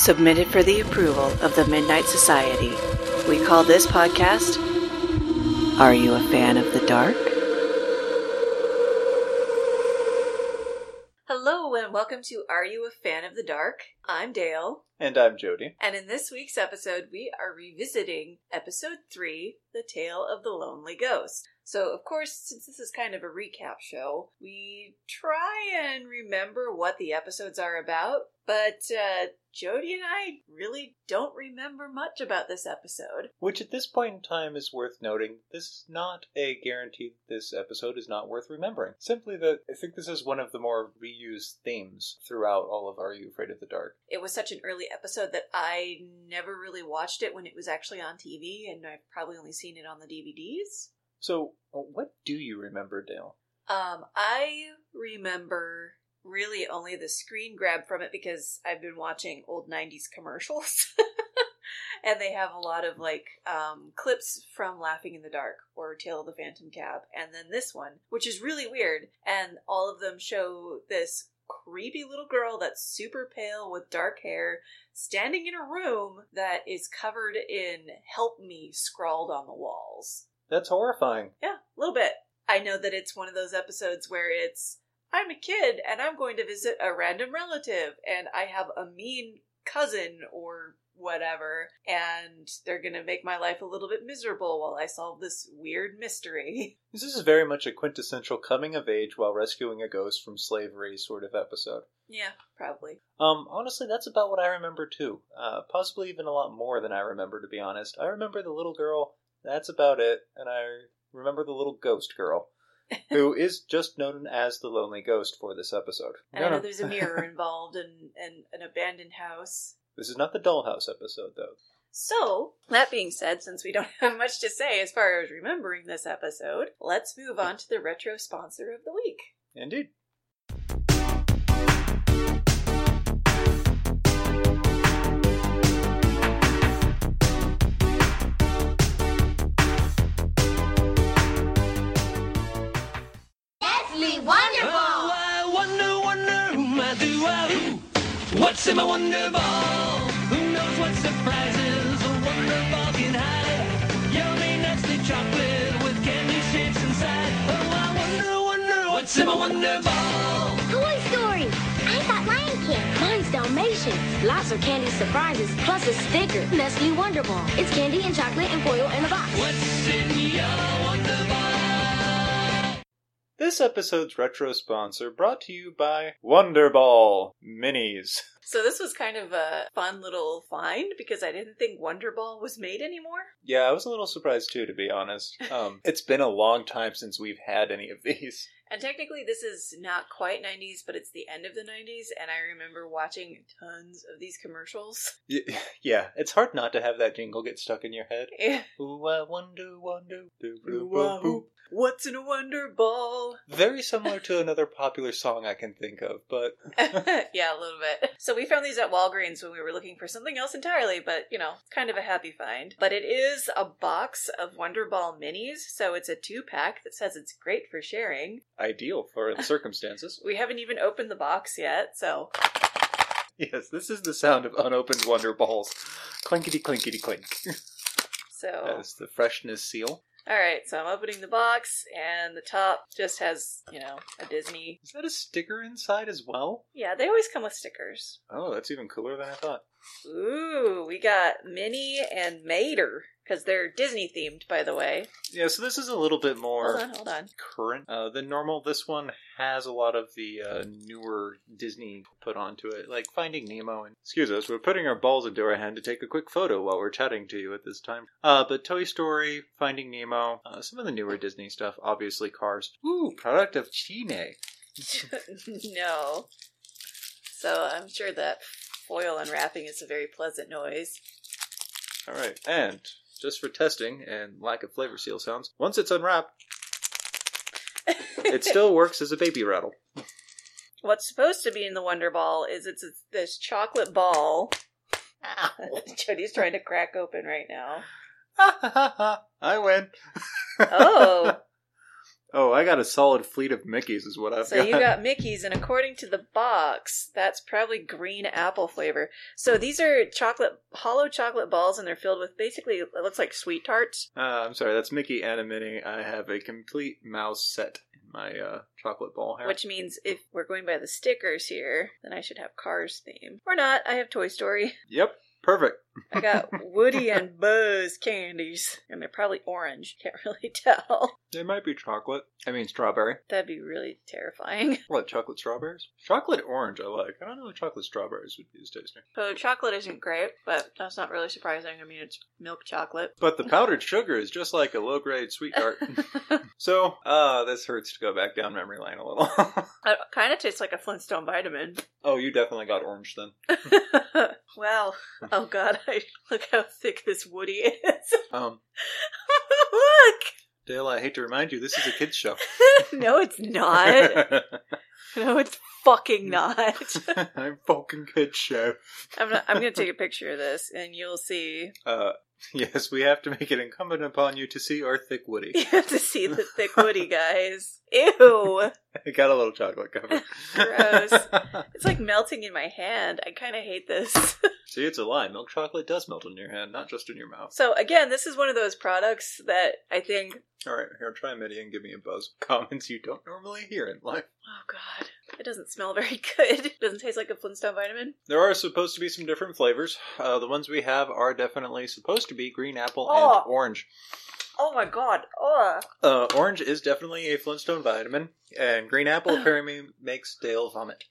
submitted for the approval of the Midnight Society. We call this podcast Are You a Fan of the Dark? Hello, and welcome to Are You a Fan of the Dark? I'm Dale. And I'm Jody. And in this week's episode, we are revisiting episode three The Tale of the Lonely Ghost. So, of course, since this is kind of a recap show, we try and remember what the episodes are about, but uh, Jody and I really don't remember much about this episode. Which at this point in time is worth noting. This is not a guarantee this episode is not worth remembering. Simply that I think this is one of the more reused themes throughout all of Are You Afraid of the Dark? It was such an early episode that I never really watched it when it was actually on TV, and I've probably only seen it on the DVDs. So, what do you remember, Dale? Um, I remember really only the screen grab from it because I've been watching old 90s commercials. and they have a lot of like um, clips from Laughing in the Dark or Tale of the Phantom Cab. And then this one, which is really weird. And all of them show this creepy little girl that's super pale with dark hair standing in a room that is covered in help me scrawled on the walls. That's horrifying. Yeah, a little bit. I know that it's one of those episodes where it's I'm a kid and I'm going to visit a random relative and I have a mean cousin or whatever and they're going to make my life a little bit miserable while I solve this weird mystery. This is very much a quintessential coming of age while rescuing a ghost from slavery sort of episode. Yeah, probably. Um, honestly, that's about what I remember too. Uh, possibly even a lot more than I remember, to be honest. I remember the little girl. That's about it. And I remember the little ghost girl. who is just known as the Lonely Ghost for this episode. And I know there's a mirror involved and, and an abandoned house. This is not the dollhouse episode, though. So, that being said, since we don't have much to say as far as remembering this episode, let's move on to the retro sponsor of the week. Indeed. What's in my wonder ball? Who knows what surprises a wonder ball can hide? Yummy, nasty chocolate with candy shapes inside. Oh, I wonder, wonder, what's in my wonder ball? Toy Story! I got Lion King. Mine's Dalmatian. Lots of candy surprises, plus a sticker. Nestle Wonder Ball. It's candy and chocolate and foil in a box. What's in your wonder ball? This episode's retro sponsor brought to you by Wonderball Minis. So, this was kind of a fun little find because I didn't think Wonder Ball was made anymore. Yeah, I was a little surprised too, to be honest. Um, it's been a long time since we've had any of these. And technically, this is not quite 90s, but it's the end of the 90s, and I remember watching tons of these commercials. Y- Yeah, it's hard not to have that jingle get stuck in your head. Eh, Ooh, I wonder, wonder, do, do, ooh, boo, ooh. What's in a Wonder Ball? Very similar to another popular song I can think of, but yeah, a little bit. So we found these at Walgreens when we were looking for something else entirely, but you know, kind of a happy find. But it is a box of Wonder Ball minis, so it's a two pack that says it's great for sharing. ideal for the circumstances. We haven't even opened the box yet, so Yes, this is the sound of unopened Wonder Balls. Clinkety clinkety clink. so As the freshness seal. All right. So I'm opening the box, and the top just has you know a Disney. Is that a sticker inside as well? Yeah, they always come with stickers. Oh, that's even cooler than I thought. Ooh, we got Minnie and Mater because they're Disney themed, by the way. Yeah, so this is a little bit more Hold on, hold on. current uh, than normal. This one has a lot of the uh, newer Disney put onto it, like Finding Nemo. And excuse us, we're putting our balls into our hand to take a quick photo while we're chatting to you at this time. Uh, but Toy Story, Finding Nemo, uh, some of the newer Disney stuff, obviously Cars. Ooh, product of Chine. no. So I'm sure that foil unwrapping is a very pleasant noise. All right, and just for testing and lack of flavor seal sounds, once it's unwrapped, it still works as a baby rattle. What's supposed to be in the Wonder Ball is it's it's this chocolate ball. Jody's trying to crack open right now. I win. Oh. Oh, I got a solid fleet of Mickeys, is what I've So got. you got Mickey's, and according to the box, that's probably green apple flavor. So these are chocolate, hollow chocolate balls, and they're filled with basically it looks like sweet tarts. Uh, I'm sorry, that's Mickey and a Minnie. I have a complete mouse set in my uh, chocolate ball here. Which means if we're going by the stickers here, then I should have Cars theme. Or not, I have Toy Story. Yep, perfect. I got Woody and Buzz candies, and they're probably orange. Can't really tell. They might be chocolate. I mean, strawberry. That'd be really terrifying. What, chocolate strawberries? Chocolate orange, I like. I don't know if chocolate strawberries would be as tasty. So chocolate isn't great, but that's not really surprising. I mean, it's milk chocolate. But the powdered sugar is just like a low grade sweet tart. so, uh, this hurts to go back down memory lane a little. It kind of tastes like a Flintstone vitamin. oh, you definitely got orange then. well, Oh god, I look how thick this Woody is. Um, look. Dale, I hate to remind you, this is a kids show. no, it's not. No, it's fucking not. I'm fucking kids show. I'm not, I'm gonna take a picture of this, and you'll see. Uh, yes, we have to make it incumbent upon you to see our thick Woody. You have to see the thick Woody, guys. Ew. I got a little chocolate cover. Gross. It's like melting in my hand. I kind of hate this. see, it's a lie. Milk chocolate does melt in your hand, not just in your mouth. so again, this is one of those products that I think. All right, here, try Mitty and give me a buzz. Comments you don't normally hear in life. Oh god, it doesn't smell very good. It doesn't taste like a Flintstone vitamin. There are supposed to be some different flavors. Uh, the ones we have are definitely supposed to be green apple Oh. and orange. Oh my god. Oh. Uh, orange is definitely a Flintstone vitamin, and green apple apparently makes Dale vomit.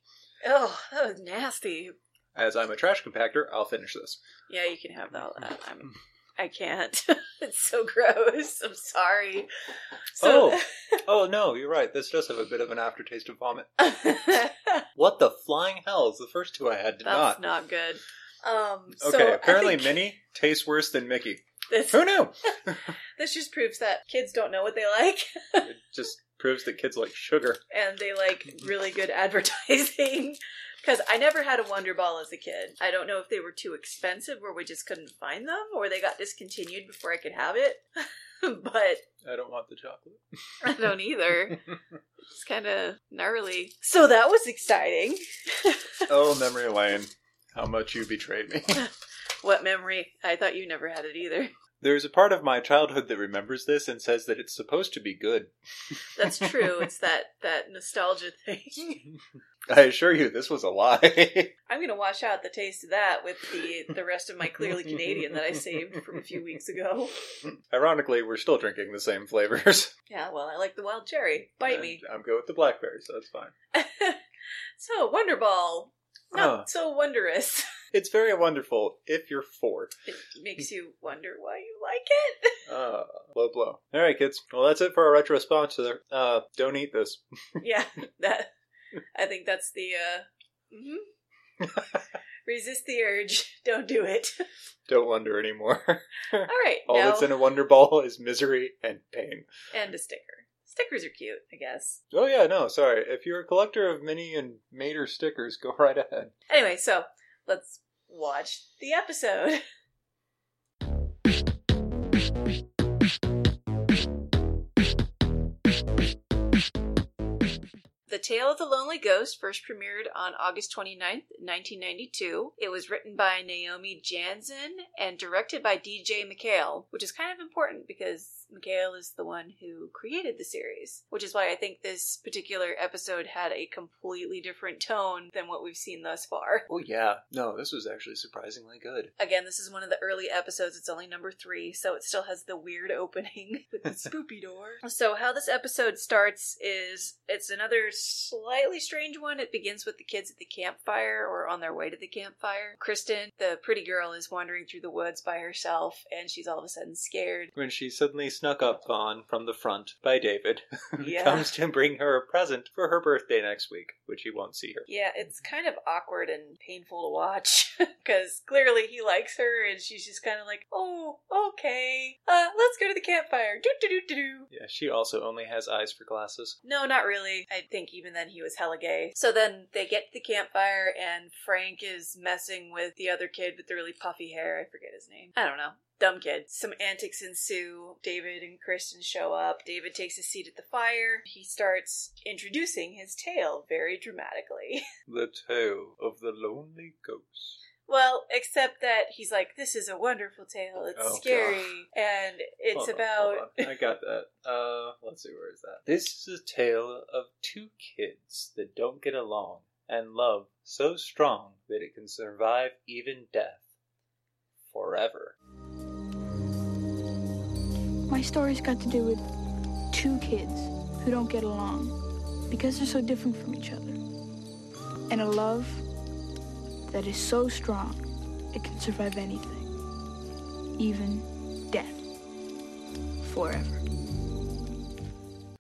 Oh, that was nasty. As I'm a trash compactor, I'll finish this. Yeah, you can have all that. I'm. I can't. it's so gross. I'm sorry. So, Oh, no, you're right. This does have a bit of an aftertaste of vomit. What the flying hell? Is the first two I had did That's not. not. good. Um. Okay, so I apparently think Minnie tastes worse than Mickey. This, Who knew? this just proves that kids don't know what they like, it just proves that kids like sugar. and they like really good advertising. Because I never had a Wonder Ball as a kid. I don't know if they were too expensive, or we just couldn't find them, or they got discontinued before I could have it. but I don't want the chocolate. I don't either. It's kind of gnarly. So that was exciting. Oh, memory lane. How much you betrayed me. What memory? I thought you never had it either. There's a part of my childhood that remembers this and says that it's supposed to be good. That's true. it's that that nostalgia thing. I assure you, this was a lie. I'm gonna wash out the taste of that with the the rest of my clearly Canadian that I saved from a few weeks ago. Ironically, we're still drinking the same flavors. Yeah, well, I like the wild cherry. Bite And me. I'm good with the blackberry, so that's fine. so Wonder Ball, not Huh. so wondrous. It's very wonderful if you're four. It makes you wonder why you like it. Uh, blow blow. All right, kids. Well, that's it for our retro sponsor. Uh, don't eat this. yeah, that. I think that's the. uh mhm. Resist the urge. Don't do it. Don't wonder anymore. All right, All now that's in a Wonder Ball is misery and pain. and a sticker. Stickers are cute, I guess. Oh yeah, no, sorry. If you're a collector of Minnie and Mater stickers, go right ahead. Anyway, so let's watch the episode. The Tale of the Lonely Ghost first premiered on August 29th, 1992. It was written by Naomi Janzen and directed by DJ MacHale, which is kind of important because MacHale is the one who created the series, which is why I think this particular episode had a completely different tone than what we've seen thus far. Oh yeah, no, this was actually surprisingly good. Again, this is one of the early episodes. It's only number three, so it still has the weird opening with the spoopy door. So, how this episode starts is it's another slightly strange one. It begins with the kids at the campfire or on their way to the campfire. Kristen, the pretty girl, is wandering through the woods by herself, and she's all of a sudden scared. When she suddenly snuck up on from the front by David, who Yeah. comes to bring her a present for her birthday next week, which he won't see her. Yeah, it's kind of awkward and painful to watch because clearly he likes her, and she's just kind of like, "Oh, okay, uh, let's go to the campfire." Do do do do do. Yeah, she also only has eyes for glasses. No, not really. I think even then he was hella gay. So then they get to the campfire, and Frank is messing with the other kid with the really puffy hair. I forget his name. I don't know. Dumb kid. Some antics ensue. David and Kristen show up. David takes a seat at the fire. He starts introducing his tale very dramatically. The tale of the lonely ghost. well, except that he's like, this is a wonderful tale. It's Oh, scary. And it's Hold on, about. hold on. I got that. Uh, let's see, where is that? This is a tale of two kids that don't get along and love so strong that it can survive even death forever. My story's got to do with two kids who don't get along because they're so different from each other. And a love that is so strong it can survive anything, even death, forever.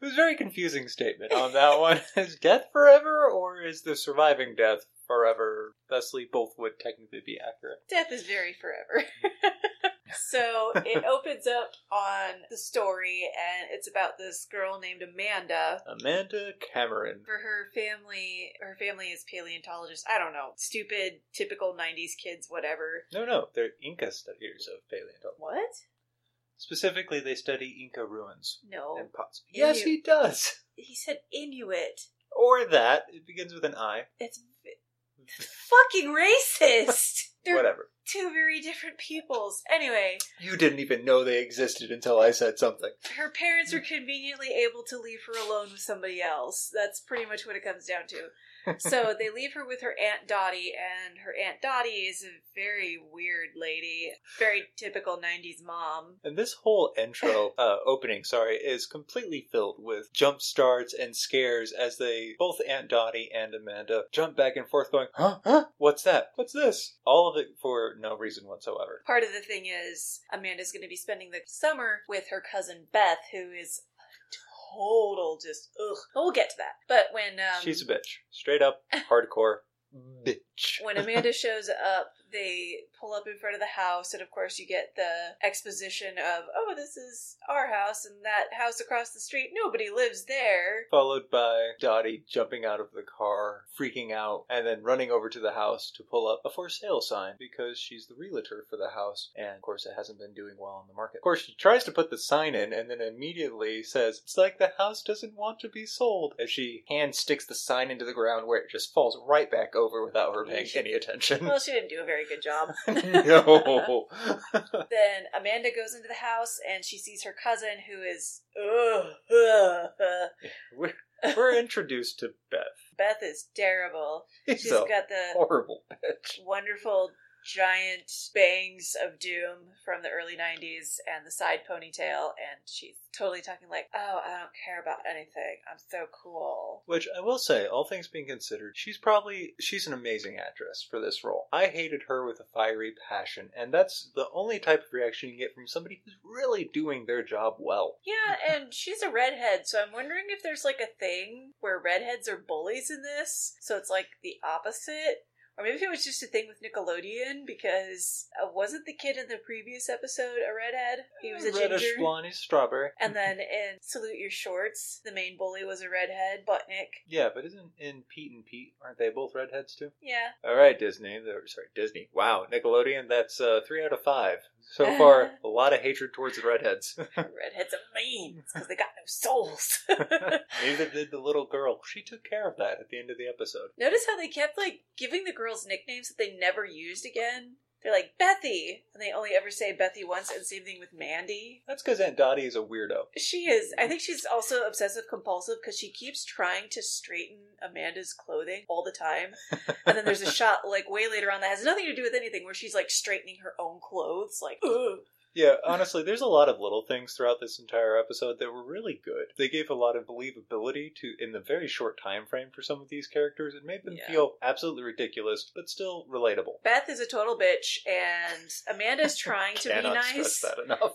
It was a very confusing statement on that one. is death forever, or is the surviving death forever? Thusly, both would technically be accurate. Death is very forever. so it opens up on the story, and it's about this girl named Amanda. Amanda Cameron. For her family, her family is paleontologists. I don't know, stupid, typical '90s kids, whatever. No, no, they're Inca studiers of paleontology. What? Specifically, they study Inca ruins No, and pots. Inuit. Yes, he does. he said Inuit. Or that. It begins with an I. It's fucking racist. They're Whatever. Two very different peoples. Anyway, You didn't even know they existed until I said something. her parents were conveniently able to leave her alone with somebody else. That's pretty much what it comes down to. so they leave her with her Aunt Dottie, and her Aunt Dottie is a very weird lady. Very typical 90s mom. And this whole intro, uh, opening, sorry, is completely filled with jump starts and scares as they, both Aunt Dottie and Amanda, jump back and forth going, huh? Huh? What's that? What's this? All of it for no reason whatsoever. Part of the thing is, Amanda's going to be spending the summer with her cousin Beth, who is total just ugh. But we'll get to that. But when um, She's a bitch. Straight up, hardcore bitch. when Amanda shows up, they pull up in front of the house, and of course, you get the exposition of, oh, this is our house, and that house across the street, nobody lives there. Followed by Dottie jumping out of the car, freaking out, and then running over to the house to pull up a for sale sign because she's the realtor for the house. And of course, it hasn't been doing well on the market. Of course, she tries to put the sign in and then immediately says, It's like the house doesn't want to be sold. As she hand sticks the sign into the ground where it just falls right back over without her paying any attention. Well, she didn't do a very good job. no. then Amanda goes into the house, and she sees her cousin, who is, ugh, ugh. we're, we're introduced to Beth. Beth is terrible. She's She's a got the horrible bitch. wonderful giant bangs of doom from the early 90s and the side ponytail and she's totally talking like oh i don't care about anything i'm so cool Which I will say, all things being considered, she's probably she's an amazing actress for this role. I hated her with a fiery passion, and that's the only type of reaction you get from somebody who's really doing their job well. yeah and she's a redhead so i'm wondering if there's like a thing where redheads are bullies in this so it's like the opposite or maybe it was just a thing with Nickelodeon because uh, wasn't the kid in the previous episode a redhead? He was a reddish ginger. blonde, he's strawberry. And then in Salute Your Shorts, the main bully was a redhead, Budnick. Yeah, but isn't in Pete and Pete aren't they both redheads too? Yeah. All right, Disney. Sorry, Disney. Wow, Nickelodeon. That's uh, three out of five so far. a lot of hatred towards the redheads. Redheads are mean because they got no souls. Neither did the little girl. She took care of that at the end of the episode. Notice how they kept like giving the girls nicknames that they never used again. They're like Bethy, and they only ever say Bethy once, and same thing with Mandy. That's because Aunt Dottie is a weirdo. She is. I think she's also obsessive compulsive because she keeps trying to straighten Amanda's clothing all the time. And then there's a shot like way later on that has nothing to do with anything where she's like straightening her own clothes. Like, ugh. Yeah, honestly, there's a lot of little things throughout this entire episode that were really good. They gave a lot of believability to in the very short time frame for some of these characters. It made them Yeah. feel absolutely ridiculous, but still relatable. Beth is a total bitch, and Amanda's trying to be nice. stress that enough.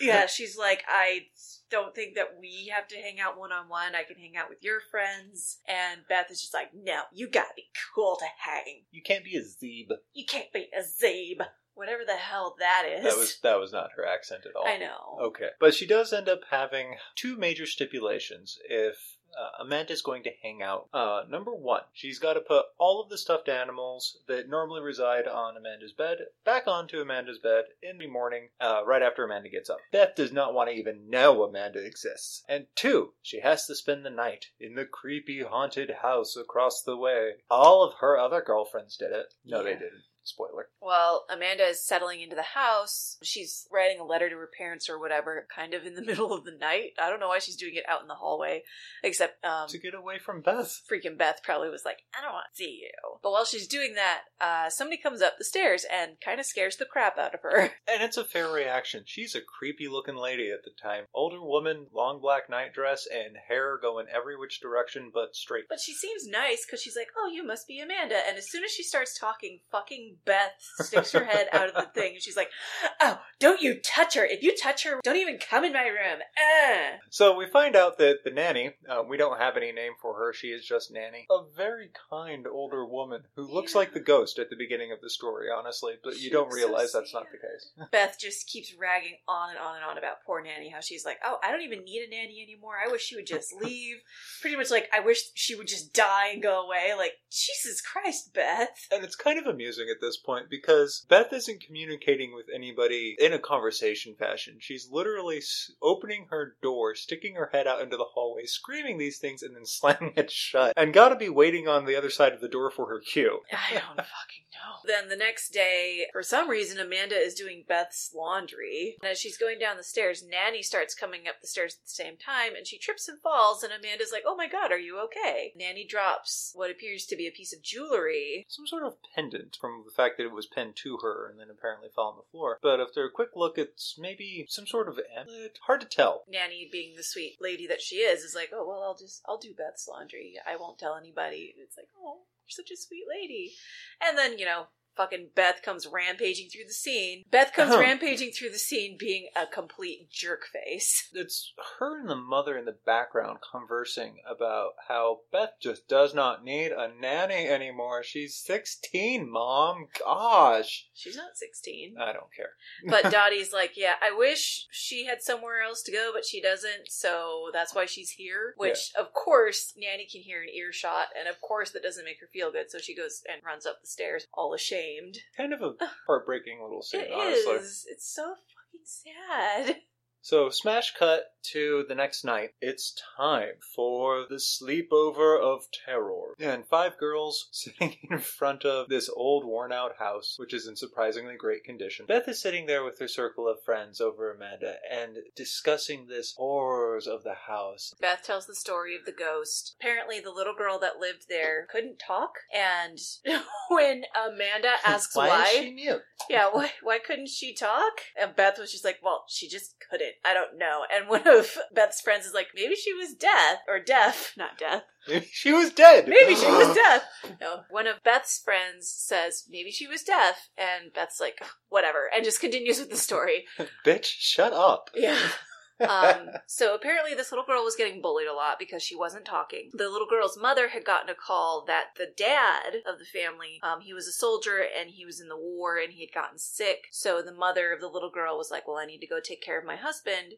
Yeah, she's like, I don't think that we have to hang out one on one. I can hang out with your friends. And Beth is just like, no, you gotta be cool to hang. You can't be a zeeb. You can't be a zabe. Whatever the hell that is. That was that was not her accent at all. I know. Okay, but she does end up having two major stipulations if uh, Amanda's going to hang out. Uh, number one, she's got to put all of the stuffed animals that normally reside on Amanda's bed back onto Amanda's bed in the morning, uh, right after Amanda gets up. Beth does not want to even know Amanda exists. And two, she has to spend the night in the creepy haunted house across the way. All of her other girlfriends did it. No, they didn't. Spoiler. Well, Amanda is settling into the house. She's writing a letter to her parents or whatever, kind of in the middle of the night. I don't know why she's doing it out in the hallway, except um, To get away from Beth. freaking Beth probably was like, I don't want to see you. But while she's doing that, uh, somebody comes up the stairs and kind of scares the crap out of her. And it's a fair reaction. She's a creepy looking lady at the time. Older woman, long black nightdress, and hair going every which direction but straight. But she seems nice because she's like, oh, you must be Amanda. And as soon as she starts talking, fucking Beth sticks her head out of the thing and she's like, oh, don't you touch her. If you touch her, don't even come in my room. Uh. So we find out that the nanny, uh, we don't have any name for her, she is just nanny. A very kind older woman who looks Yeah. like the ghost at the beginning of the story, honestly, but She you don't looks so realize that's not the case. Beth just keeps ragging on and on and on about poor Nanny, how she's like, oh, I don't even need a nanny anymore. I wish she would just leave. Pretty much like, I wish she would just die and go away. Like, Jesus Christ, Beth. And it's kind of amusing at this point because Beth isn't communicating with anybody in a conversation fashion. She's literally opening her door, sticking her head out into the hallway, screaming these things, and then slamming it shut. And gotta be waiting on the other side of the door for her cue. I don't fucking know. Then the next day, for some reason, Amanda is doing Beth's laundry. And as she's going down the stairs, Nanny starts coming up the stairs at the same time, and she trips and falls, and Amanda's like, oh my god, are you okay? Nanny drops what appears to be a piece of jewelry. Some sort of pendant from the fact that it was pinned to her and then apparently fell on the floor. But after a quick look, it's maybe some sort of amulet. Hard to tell. Nanny, being the sweet lady that she is, is like, oh well, I'll just I'll do Beth's laundry. I won't tell anybody. And it's like, oh, you're such a sweet lady. And then you know, fucking Beth comes rampaging through the scene. Beth comes Uh-huh. rampaging through the scene, being a complete jerk face. It's her and the mother in the background conversing about how Beth just does not need a nanny anymore. She's 16, mom. Gosh. She's not sixteen, I don't care. but Dottie's like, yeah, I wish she had somewhere else to go, but she doesn't. So that's why she's here. Which, of course, Nanny can hear an earshot, and of course that doesn't make her feel good. So she goes and runs up the stairs, all ashamed. Kind of a heartbreaking little scene, It honestly. is. It's so fucking sad. So, smash cut to the next night. It's time for the sleepover of terror. And five girls sitting in front of this old, worn out house, which is in surprisingly great condition. Beth is sitting there with her circle of friends over Amanda and discussing this horrors of the house. Beth tells the story of the ghost. Apparently, the little girl that lived there couldn't talk, and when Amanda asks why, is she mute? yeah, why, why couldn't she talk? And Beth was just like, well, she just couldn't. I don't know. And one of Beth's friends is like, maybe she was deaf or deaf, not deaf. Maybe she was dead. Maybe she was deaf. No, one of Beth's friends says maybe she was deaf, and Beth's like, whatever, and just continues with the story. Bitch, shut up. Yeah. Um, so apparently, this little girl was getting bullied a lot because she wasn't talking. The little girl's mother had gotten a call that the dad of the family, um, he was a soldier and he was in the war and he had gotten sick. So the mother of the little girl was like, "Well, I need to go take care of my husband."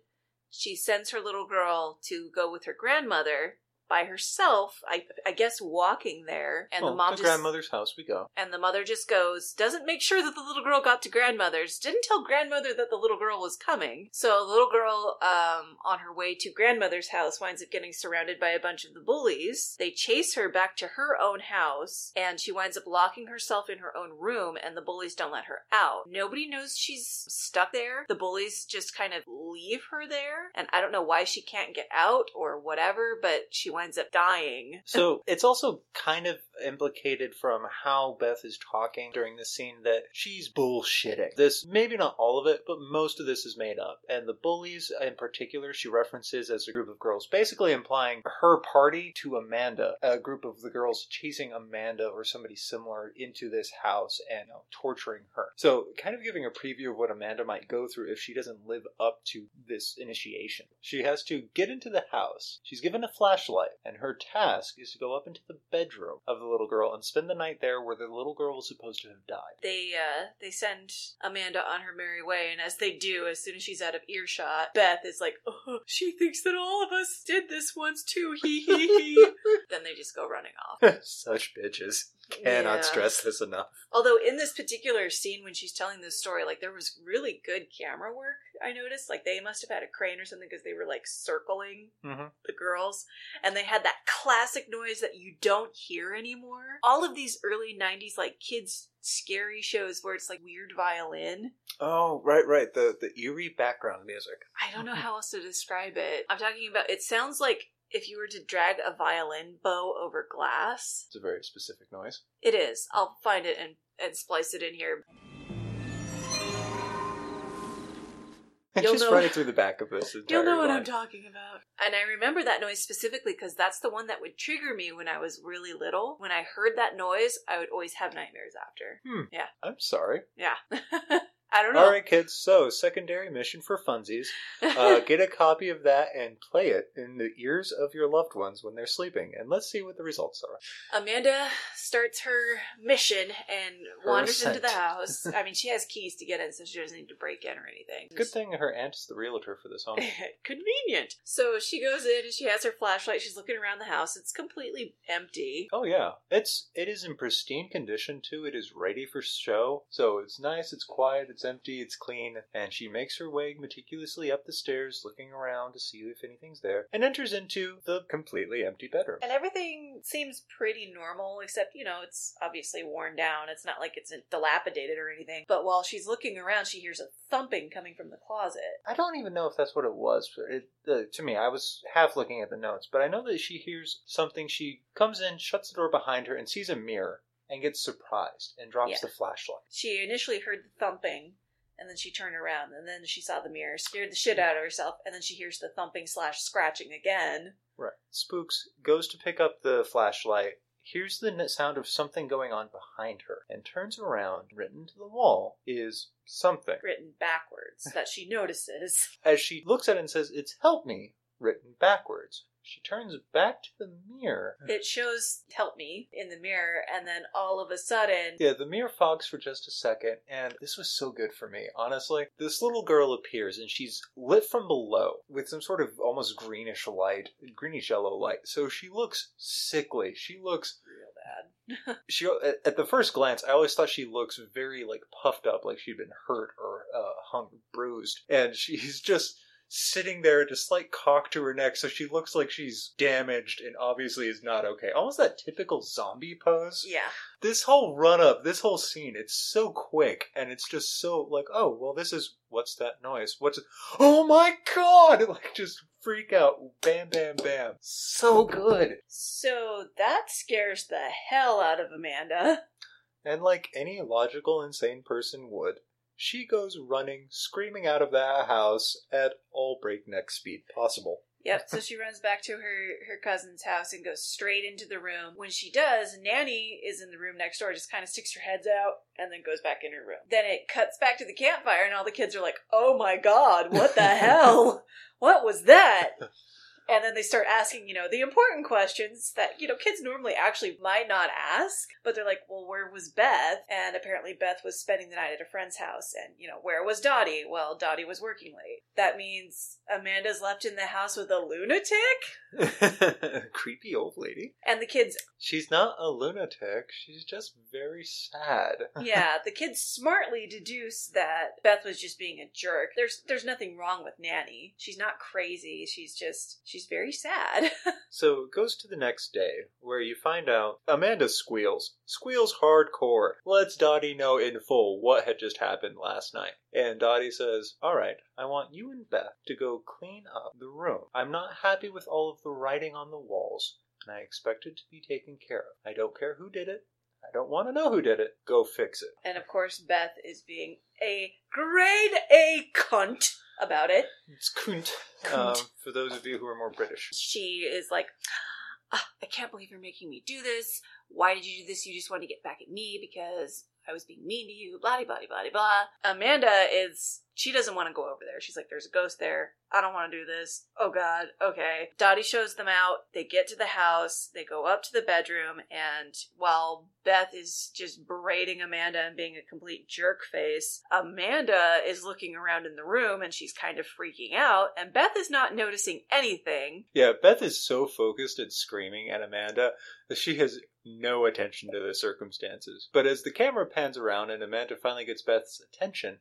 She sends her little girl to go with her grandmother by herself. I, I guess walking there, and Well, the mom to just grandmother's house we go. and the mother just goes, doesn't make sure that the little girl got to grandmother's, didn't tell grandmother that the little girl was coming. So the little girl, um, on her way to grandmother's house, winds up getting surrounded by a bunch of the bullies. They chase her back to her own house, and she winds up locking herself in her own room, and the bullies don't let her out. Nobody knows she's stuck there. The bullies just kind of leave her there, and I don't know why she can't get out or whatever, but she winds up dying. So it's also kind of implicated from how Beth is talking during this scene that she's bullshitting. This, maybe not all of it, but most of this is made up. And the bullies in particular, she references as a group of girls, basically implying her party to Amanda, a group of the girls chasing Amanda or somebody similar into this house and you know, torturing her. So kind of giving a preview of what Amanda might go through if she doesn't live up to this initiation. She has to get into the house. She's given a flashlight flashlight, and her task is to go up into the bedroom of the little girl and spend the night there where the little girl was supposed to have died. They uh they send Amanda on her merry way, and as they do, as soon as she's out of earshot, Beth is like, "Oh, she thinks that all of us did this once too." Hee hee hee. then they just go running off. Such bitches. Cannot Yeah. stress this enough. Although in this particular scene when she's telling this story, like there was really good camera work. I noticed, like they must have had a crane or something because they were like circling Mhm. the girls, and they had that classic noise that you don't hear anymore. All of these early '90s like kids scary shows where it's like weird violin. Oh, right, right. The the eerie background music. I don't know how else to describe it. I'm talking about. It sounds like if you were to drag a violin bow over glass. It's a very specific noise. It is. I'll find it and and splice it in here. You'll Just know- running through the back of this You'll know what line. I'm talking about. And I remember that noise specifically because that's the one that would trigger me when I was really little. When I heard that noise, I would always have nightmares after. Hmm. Yeah. I'm sorry. Yeah. I don't know. All right, kids. So, secondary mission for funsies: uh, get a copy of that and play it in the ears of your loved ones when they're sleeping, and let's see what the results are. Amanda starts her mission and Her wanders into the house. I mean, she has keys to get in, so she doesn't need to break in or anything. Good thing her aunt is the realtor for this home. Convenient. So she goes in and she has her flashlight. She's looking around the house. It's completely empty. Oh yeah, it's it is in pristine condition too. It is ready for show. So it's nice, it's quiet, it's empty, it's clean, and she makes her way meticulously up the stairs, looking around to see if anything's there, and enters into the completely empty bedroom. And everything seems pretty normal, except, you know, it's obviously worn down. It's not like it's dilapidated or anything. But while she's looking around, she hears a thumping coming from the closet. I don't even know if that's what it was. but It, uh, to me, I was half looking at the notes, but I know that she hears something. She comes in, shuts the door behind her, and sees a mirror, and gets surprised and drops Yeah. the flashlight. She initially heard the thumping, and then she turned around, and then she saw the mirror, scared the shit out of herself, and then she hears the thumping slash scratching again. Right. Spooks goes to pick up the flashlight, hears the n- sound of something going on behind her, and turns around. Written to the wall is something. Written backwards that she notices. As she looks at it and says, It's help me, written backwards. She turns back to the mirror. It shows help me in the mirror, and then all of a sudden, Yeah, the mirror fogs for just a second, and this was so good for me, honestly. This little girl appears, and she's lit from below with some sort of almost greenish light, greenish yellow light. So she looks sickly. She looks real bad. she at, at the first glance i always thought she looks very like puffed up like she'd been hurt or uh, hung bruised and she's just sitting there at a slight cock to her neck so she looks like she's damaged and obviously is not okay. Almost that typical zombie pose. Yeah. this whole run up this whole scene it's so quick and it's just so like oh well this is what's that noise? What's it oh my god! Like just freak out. Bam bam bam. So good. So that scares the hell out of Amanda. And like any logical, insane person would, she goes running, screaming out of that house at all breakneck speed possible. Yep, so she runs back to her, her cousin's house and goes straight into the room. When she does, Nanny is in the room next door, just kind of sticks her heads out and then goes back in her room. Then it cuts back to the campfire, and all the kids are like, oh my god, what the hell? What was that? And then they start asking, you know, the important questions that, you know, kids normally actually might not ask. But they're like, well, where was Beth? And apparently Beth was spending the night at a friend's house. And, you know, where was Dottie? Well, Dottie was working late. That means Amanda's left in the house with a lunatic? Creepy old lady. And the kids, She's not a lunatic, she's just very sad. yeah, the kids smartly deduce that Beth was just being a jerk. There's there's nothing wrong with Nanny. She's not crazy. She's just she's very sad. So it goes to the next day, where you find out Amanda squeals. Squeals hardcore. Lets Dottie know in full what had just happened last night. And Dottie says, Alright, I want you and Beth to go clean up the room. I'm not happy with all of the writing on the walls, and I expect it to be taken care of. I don't care who did it. I don't want to know who did it. Go fix it. and of course Beth is being a grade A cunt about it. It's cunt. Cunt. Um, for those of you who are more British. She is like, "Ah, I can't believe you're making me do this. Why did you do this? You just want to get back at me because I was being mean to you, blah, blah, blah, blah, blah. Amanda is, she doesn't want to go over there. She's like, there's a ghost there. I don't want to do this. Oh God, okay. Dottie shows them out. They get to the house. They go up to the bedroom. And while Beth is just berating Amanda and being a complete jerk face, Amanda is looking around in the room and she's kind of freaking out. And Beth is not noticing anything. Yeah, Beth is so focused at screaming at Amanda that she has no attention to the circumstances. But as the camera pans around and Amanda finally gets Beth's attention,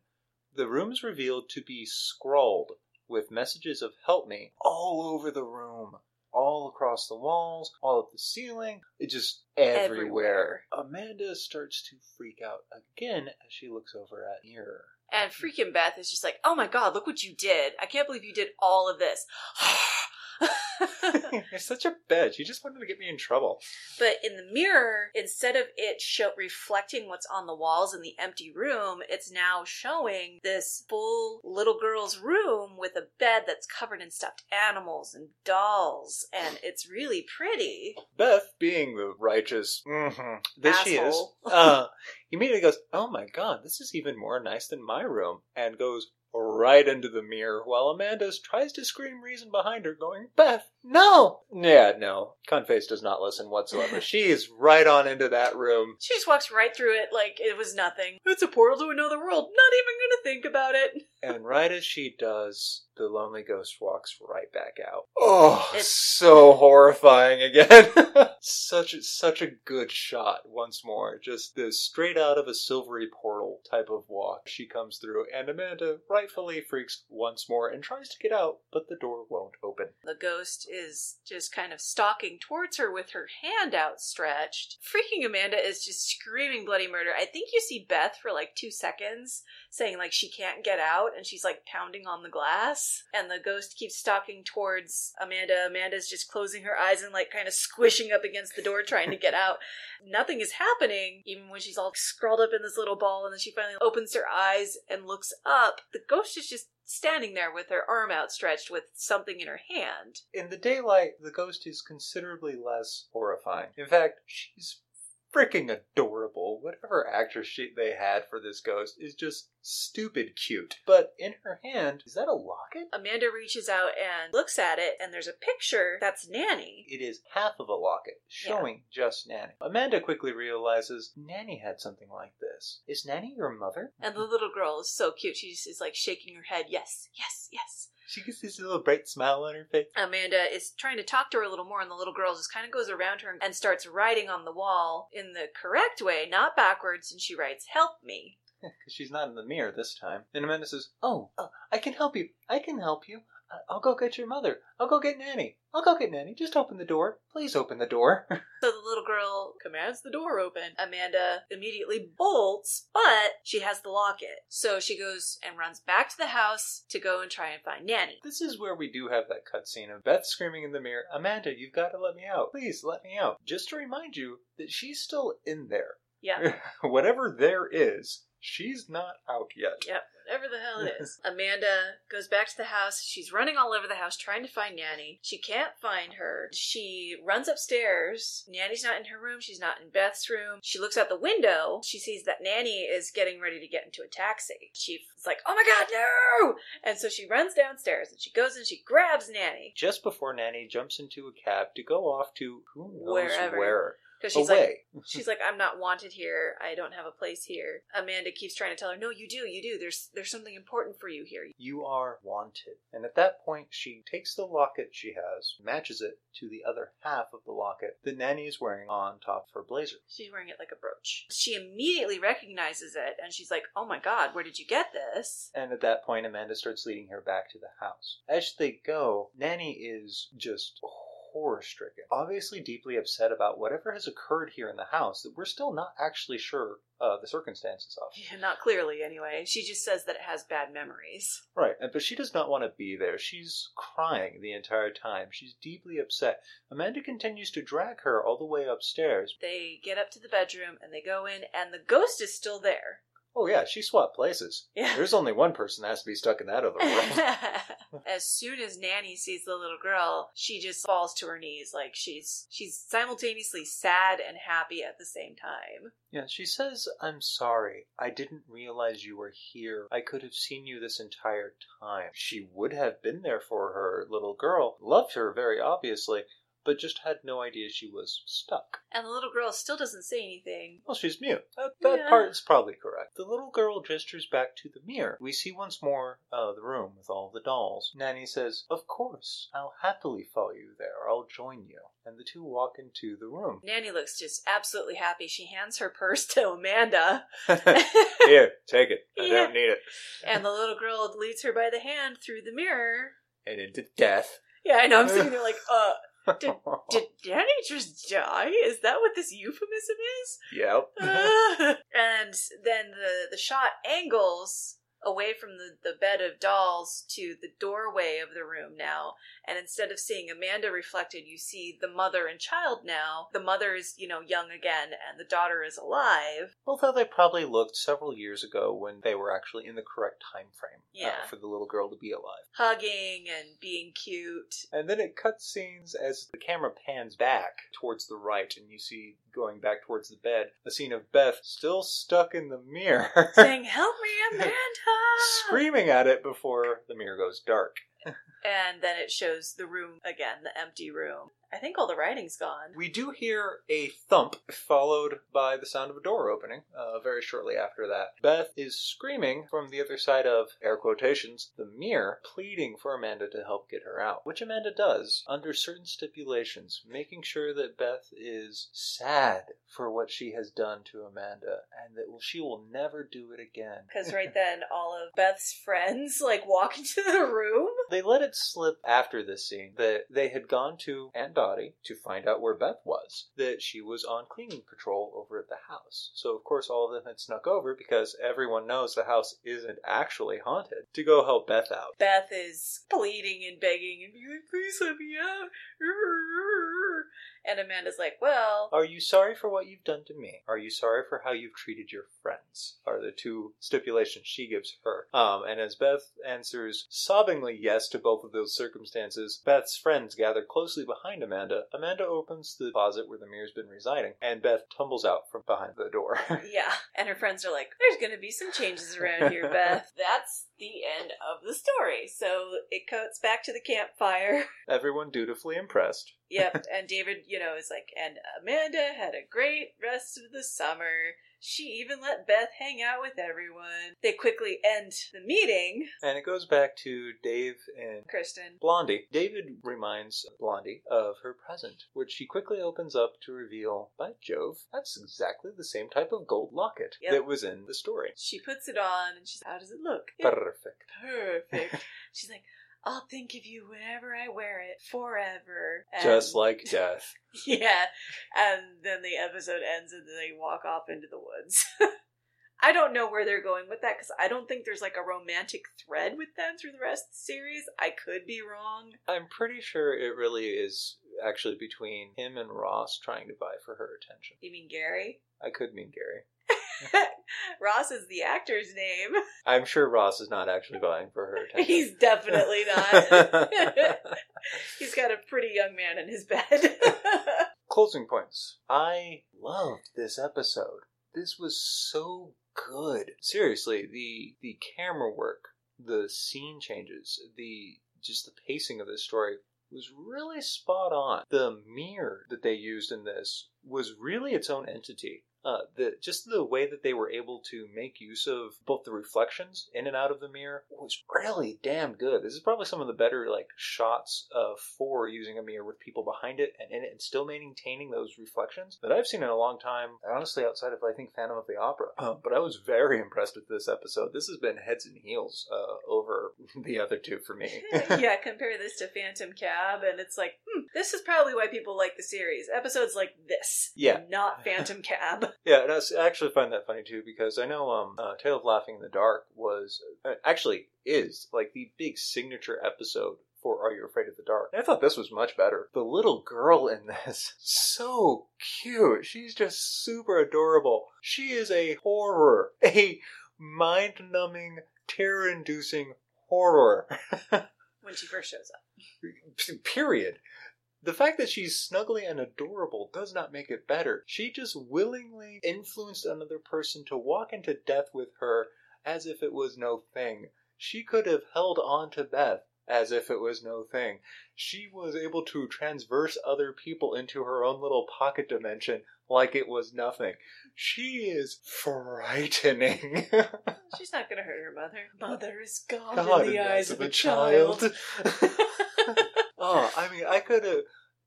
the room is revealed to be scrawled with messages of help me all over the room. All across the walls, all up the ceiling, it just everywhere. Everywhere. Amanda starts to freak out again as she looks over at mirror. And freaking Beth is just like, oh my God, look what you did. I can't believe you did all of this. You're such a bitch. You just wanted to get me in trouble. But in the mirror, instead of it show reflecting what's on the walls in the empty room, it's now showing this full little girl's room with a bed that's covered in stuffed animals and dolls, and it's really pretty. Beth, being the righteous mm-hmm, that she is, Asshole. uh, immediately goes, "Oh my god, this is even more nice than my room," and goes right into the mirror while Amanda tries to scream reason behind her, going, "Beth, no!" Yeah, no, Cunface does not listen whatsoever. she is right on into that room. She just walks right through it like it was nothing. It's a portal to another world. Not even gonna think about it. And right as she does, the lonely ghost walks right back out. Oh, It's- so horrifying again. such a, such a good shot once more. Just the straight out of a silvery portal type of walk. She comes through, and Amanda rightfully freaks once more and tries to get out, but the door won't open. The ghost is just kind of stalking towards her with her hand outstretched. Freaking Amanda is just screaming bloody murder. I think you see Beth for like two seconds saying like she can't get out and she's like pounding on the glass and the ghost keeps stalking towards Amanda. Amanda's just closing her eyes and like kind of squishing up against the door trying to get out. Nothing is happening even when she's all scrawled up in this little ball and then she finally opens her eyes and looks up. The ghost is just standing there with her arm outstretched with something in her hand. In the daylight, the ghost is considerably less horrifying. In fact, she's freaking adorable. Whatever actress she, they had for this ghost is just stupid cute. But in her hand, is that a locket? Amanda reaches out and looks at it, and there's a picture that's Nanny. It is half of a locket, showing just Nanny. Amanda quickly realizes Nanny had something like this. Is Nanny your mother? And the little girl is so cute. She just is like shaking her head, yes, yes, yes. She gets this little bright smile on her face. Amanda is trying to talk to her a little more, and the little girl just kind of goes around her and starts writing on the wall in the correct way, not backwards, and she writes, Help me. Because she's not in the mirror this time. And Amanda says, Oh, uh, I can help you. I can help you. Uh, I'll go get your mother. I'll go get Nanny. I'll go get Nanny. Just open the door. Please open the door. So the little girl commands the door open. Amanda immediately bolts, but she has the locket. So she goes and runs back to the house to go and try and find Nanny. this is where we do have that cutscene of Beth screaming in the mirror, Amanda, you've got to let me out. Please let me out. Just to remind you that she's still in there. Yeah. Whatever there is, she's not out yet. Yep, whatever the hell it is. Amanda goes back to the house. She's running all over the house trying to find Nanny. She can't find her. She runs upstairs. Nanny's not in her room. She's not in Beth's room. She looks out the window. She sees that Nanny is getting ready to get into a taxi. She's like, oh my god, no! And so she runs downstairs and she goes and she grabs Nanny. Just before Nanny jumps into a cab to go off to who knows Wherever. where. Because she's like, Away. She's like, I'm not wanted here. I don't have a place here. Amanda keeps trying to tell her, No, you do, you do. There's there's something important for you here. you are wanted. And at that point, she takes the locket she has, matches it to the other half of the locket that Nanny is wearing on top of her blazer. She's wearing it like a brooch. She immediately recognizes it and she's like, Oh my god, where did you get this? And at that point, Amanda starts leading her back to the house. As they go, Nanny is just horror stricken, obviously deeply upset about whatever has occurred here in the house that we're still not actually sure uh, the circumstances of. Yeah, not clearly, anyway. She just says that it has bad memories. Right, but she does not want to be there. She's crying the entire time. She's deeply upset. Amanda continues to drag her all the way upstairs. They get up to the bedroom and they go in, and the ghost is still there. Oh yeah, she swapped places. Yeah. There's only one person that has to be stuck in that other world. as soon as Nanny sees the little girl, she just falls to her knees. Like she's she's simultaneously sad and happy at the same time. yeah, she says, "I'm sorry. I didn't realize you were here. I could have seen you this entire time." She would have been there for her little girl, loved her very obviously, but just had no idea she was stuck. And the little girl still doesn't say anything. Well, she's mute. That, that Yeah. part is probably correct. The little girl gestures back to the mirror. We see once more uh, the room with all the dolls. Nanny says, Of course, I'll happily follow you there. I'll join you. And the two walk into the room. Nanny looks just absolutely happy. She hands her purse to Amanda, Here, take it. I Yeah. don't need it. and the little girl leads her by the hand through the mirror. And into death. Yeah, I know. I'm sitting there like, uh, did, did Nanny just die? Is that what this euphemism is? yep. Uh, and then the the shot angles away from the, the bed of dolls to the doorway of the room now and instead of seeing amanda reflected you see the mother and child now the mother is you know young again and the daughter is alive Although they probably looked several years ago when they were actually in the correct time frame Yeah. uh, for the little girl to be alive. hugging and being cute And then it cuts scenes as the camera pans back towards the right, and you see going back towards the bed a scene of Beth still stuck in the mirror, saying help me amanda screaming at it before the mirror goes dark. and then it shows the room again the empty room i think all the writing's gone We do hear a thump, followed by the sound of a door opening uh, very shortly after that. Beth is screaming from the other side of, air quotations, the mirror, pleading for Amanda to help get her out, which Amanda does under certain stipulations, making sure that Beth is sad for what she has done to Amanda and that she will never do it again. Because right then, all of Beth's friends like walk into the room. They let it slip after this scene that they had gone to Aunt Dottie to find out where Beth was, that she was on cleaning patrol over at the house. So, of course, all of them had snuck over because everyone knows the house isn't actually haunted to go help Beth out. Beth is pleading and begging and being like, "Please let me out." And Amanda's like, "Well, Are you sorry for what you've done to me? Are you sorry for how you've treated your friends? Are the two stipulations she gives her. Um, and as Beth answers sobbingly yes to both of those circumstances, Beth's friends gather closely behind Amanda. Amanda opens the closet where the mirror's been residing, and Beth tumbles out from behind the door. yeah." And her friends are like, "There's going to be some changes around here, Beth." That's the end of the story. So it cuts back to the campfire. Everyone dutifully impressed. Yep. And David, you know, is like, and Amanda had a great rest of the summer. She even let Beth hang out with everyone. They quickly end the meeting. And it goes back to Dave and Kristen. Blondie. David reminds Blondie of her present, which she quickly opens up to reveal, by Jove, that's exactly the same type of gold locket Yep. that was in the story. She puts it on and she's, how does it look? Perfect. Perfect. she's like, I'll think of you whenever I wear it, forever. And- Just like death. Yeah. And then the episode ends and they walk off into the woods. I don't know where they're going with that because I don't think there's like a romantic thread with them through the rest of the series. I could be wrong. I'm pretty sure it really is actually between him and Ross trying to vie for her attention. You mean Gary? I could mean Gary. Ross is the actor's name. I'm sure Ross is not actually vying for her attention. He's definitely not. He's got a pretty young man in his bed. Closing points. I loved this episode. This was so good. Seriously, the the camera work, the scene changes, the just the pacing of this story was really spot on. The mirror that they used in this was really its own entity. Uh, the just the way that they were able to make use of both the reflections in and out of the mirror was really damn good. This is probably some of the better like shots of for using a mirror with people behind it and in it and still maintaining those reflections that I've seen in a long time. Honestly, outside of I think Phantom of the Opera, uh, but I was very impressed with this episode. This has been heads and heels uh, over the other two for me. yeah, compare this to Phantom Cab, and it's like, hmm, this is probably why people like the series. Episodes like this, Yeah. not Phantom Cab. Yeah, and I actually find that funny too because I know um, uh, Tale of Laughing in the Dark was uh, actually is like the big signature episode for Are You Afraid of the Dark? And I thought this was much better. The little girl in this, so cute. She's just super adorable. She is a horror, a mind numbing, terror inducing horror. when she first shows up. Period. The fact that she's snuggly and adorable does not make it better. She just willingly influenced another person to walk into death with her as if it was no thing. She could have held on to Beth as if it was no thing. She was able to transverse other people into her own little pocket dimension like it was nothing. She is frightening. She's not gonna hurt her mother. Mother is God, God in the eyes of a child. oh, I mean, I could have.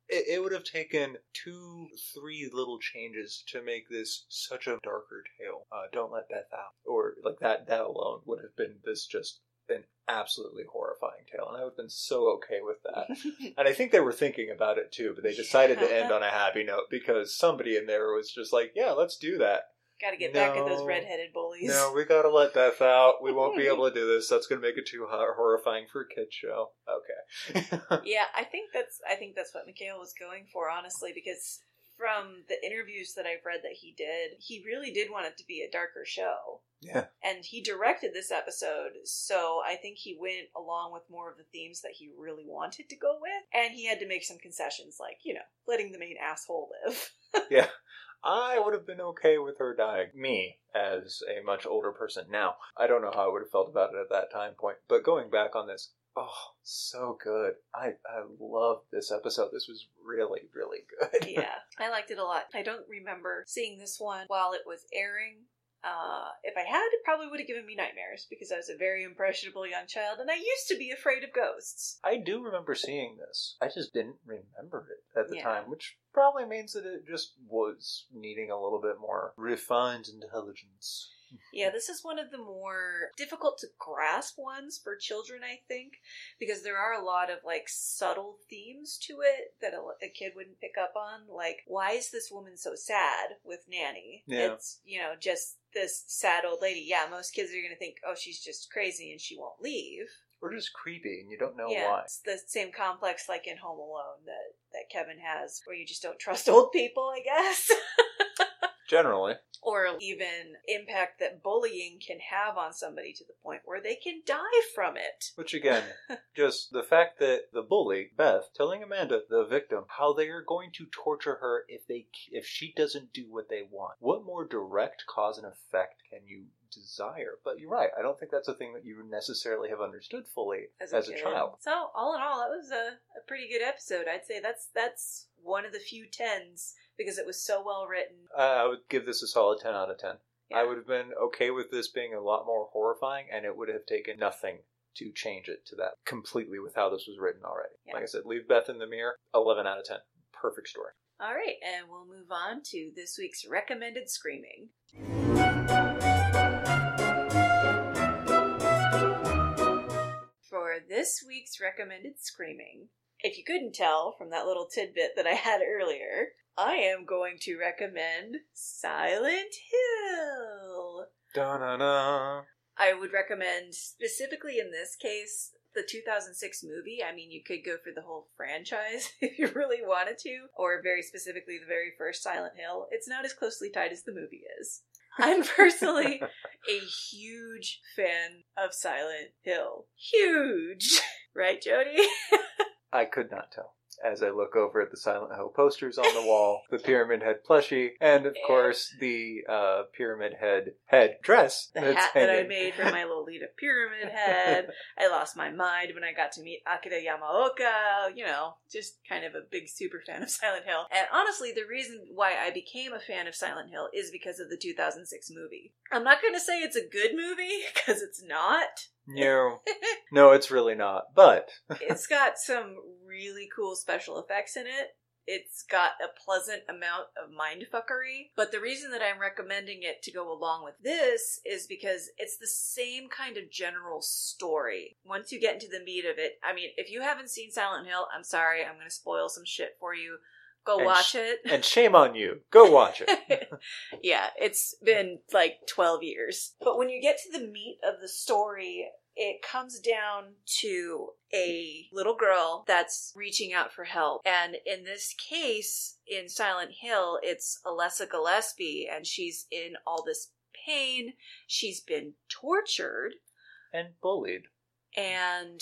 It, it would have taken two, three little changes to make this such a darker tale. Uh, Don't let Beth out, or like that. That alone would have been this just an absolutely horrifying tale, and I would have been so okay with that. and I think they were thinking about it too, but they decided to end on a happy note because somebody in there was just like, "Yeah, let's do that." Gotta get back at those No. redheaded bullies. No, we gotta let Beth out. We won't be able to do this. That's gonna make it too hor- horrifying for a kid show. Okay. Yeah, I think that's I think that's what MacHale was going for, honestly, because from the interviews that I've read that he did, he really did want it to be a darker show. yeah. And he directed this episode, so I think he went along with more of the themes that he really wanted to go with. And he had to make some concessions, like, you know, letting the main asshole live. Yeah. I would have been okay with her dying. Me, as a much older person now. I don't know how I would have felt about it at that time point. But going back on this, oh, so good. I, I love this episode. This was really, really good. yeah, I liked it a lot. I don't remember seeing this one while it was airing. Uh, if I had, it probably would have given me nightmares because I was a very impressionable young child and I used to be afraid of ghosts. I do remember seeing this. I just didn't remember it at the Yeah. time, which probably means that it just was needing a little bit more refined intelligence. Yeah, this is one of the more difficult to grasp ones for children, I think, because there are a lot of like subtle themes to it that a, a kid wouldn't pick up on. Like, why is this woman so sad with Nanny? Yeah. It's, you know, just this sad old lady. Yeah, most kids are going to think, oh, she's just crazy and she won't leave. Or just creepy, and you don't know yeah, why. it's the same complex like in Home Alone that, that Kevin has, where you just don't trust old people, I guess. Generally. or even impact that bullying can have on somebody to the point where they can die from it. Which again, just the fact that the bully, Beth, telling Amanda, the victim, how they are going to torture her if they if she doesn't do what they want. What more direct cause and effect can you desire? But you're right. I don't think that's a thing that you necessarily have understood fully as a, kid. child. So all in all, that was a, a pretty good episode. I'd say that's that's one of the few tens because it was so well written. Uh, I would give this a solid 10 out of 10. Yeah. I would have been okay with this being a lot more horrifying, and it would have taken nothing to change it to that completely with how this was written already. Yeah. Like I said, leave Beth in the mirror, 11 out of 10. Perfect story. All right, and we'll move on to this week's recommended screaming. For this week's recommended screaming, if you couldn't tell from that little tidbit that I had earlier, I am going to recommend Silent Hill. Da-na-na. I would recommend, specifically in this case, the 2006 movie. I mean, you could go for the whole franchise if you really wanted to, or very specifically the very first Silent Hill. It's not as closely tied as the movie is. I'm personally a huge fan of Silent Hill. Huge! Right, Jody? I could not tell. As I look over at the Silent Hill posters on the wall, the Pyramid Head plushie, and of course the uh, Pyramid Head head dress. The hat that I made for my Lolita Pyramid Head. I lost my mind when I got to meet Akira Yamaoka. You know, just kind of a big super fan of Silent Hill. And honestly, the reason why I became a fan of Silent Hill is because of the 2006 movie. I'm not going to say it's a good movie, because it's not. No, no, it's really not. But It's got some really cool special effects in it. It's got a pleasant amount of mindfuckery. But the reason that I'm recommending it to go along with this is because it's the same kind of general story. Once you get into the meat of it, I mean, if you haven't seen Silent Hill, I'm sorry, I'm going to spoil some shit for you. Go And watch sh- it. and shame on you. Go watch it. yeah, it's been like 12 years. But when you get to the meat of the story, it comes down to a little girl that's reaching out for help. And in this case, in Silent Hill, it's Alessa Gillespie, and she's in all this pain. She's been tortured. And bullied. and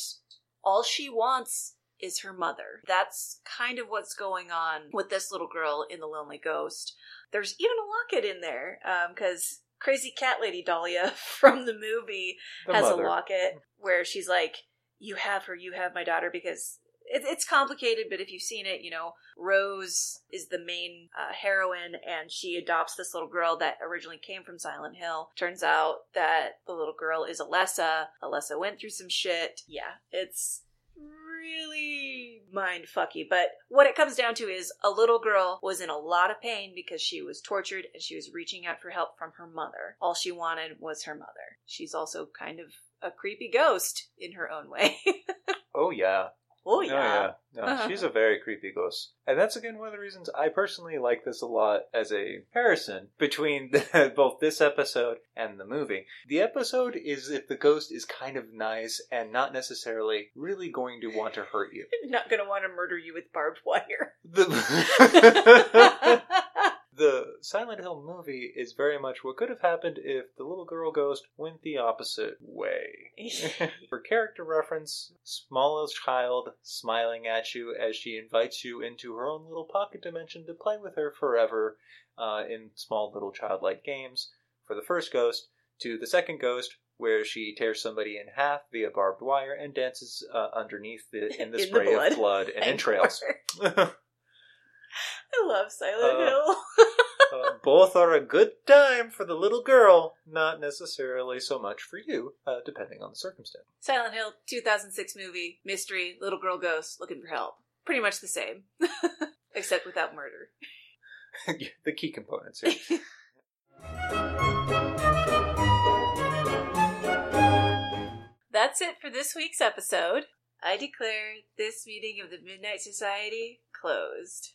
all she wants is her mother. That's kind of what's going on with this little girl in The Lonely Ghost. There's even a locket in there because crazy cat lady Dahlia from the movie The has mother. a locket where she's like, "You have her, you have my daughter," because. It, it's complicated, but if you've seen it, you know, Rose is the main uh, heroine, and she adopts this little girl that originally came from Silent Hill. Turns out that the little girl is Alessa. Alessa went through some shit. Yeah, it's really mind fucky. But what it comes down to is a little girl was in a lot of pain because she was tortured and she was reaching out for help from her mother. All she wanted was her mother. She's also kind of a creepy ghost in her own way. Oh yeah. Oh Oh yeah. No, Uh-huh. she's a very creepy ghost. And that's again one of the reasons I personally like this a lot as a comparison between both this episode and the movie. The episode is if the ghost is kind of nice and not necessarily really going to want to hurt you. Not gonna want to murder you with barbed wire. The The Silent Hill movie is very much what could have happened if the little girl ghost went the opposite way. Character reference, small child smiling at you as she invites you into her own little pocket dimension to play with her forever uh, in small little childlike games. For the first ghost, to the second ghost, where she tears somebody in half via barbed wire and dances uh, underneath the, in the In the spray blood. of blood and I entrails. I love Silent Uh, Hill. Both are a good time for the little girl, not necessarily so much for you, uh, depending on the circumstance. Silent Hill 2006 movie, mystery, little girl ghost looking for help. Pretty much the same, except without murder. the key components here. That's it for this week's episode. I declare this meeting of the Midnight Society closed.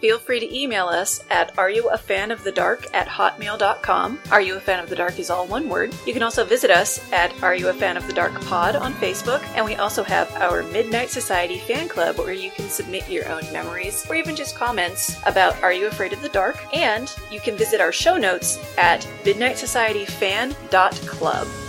Feel free to email us at are you a fan of the dark at hotmail.com. Are you a fan of the dark is all one word. You can also visit us at Are You a Fan of the Dark Pod on Facebook, and we also have our Midnight Society fan club where you can submit your own memories or even just comments about Are You Afraid of the Dark? And you can visit our show notes at midnightsocietyfan.club.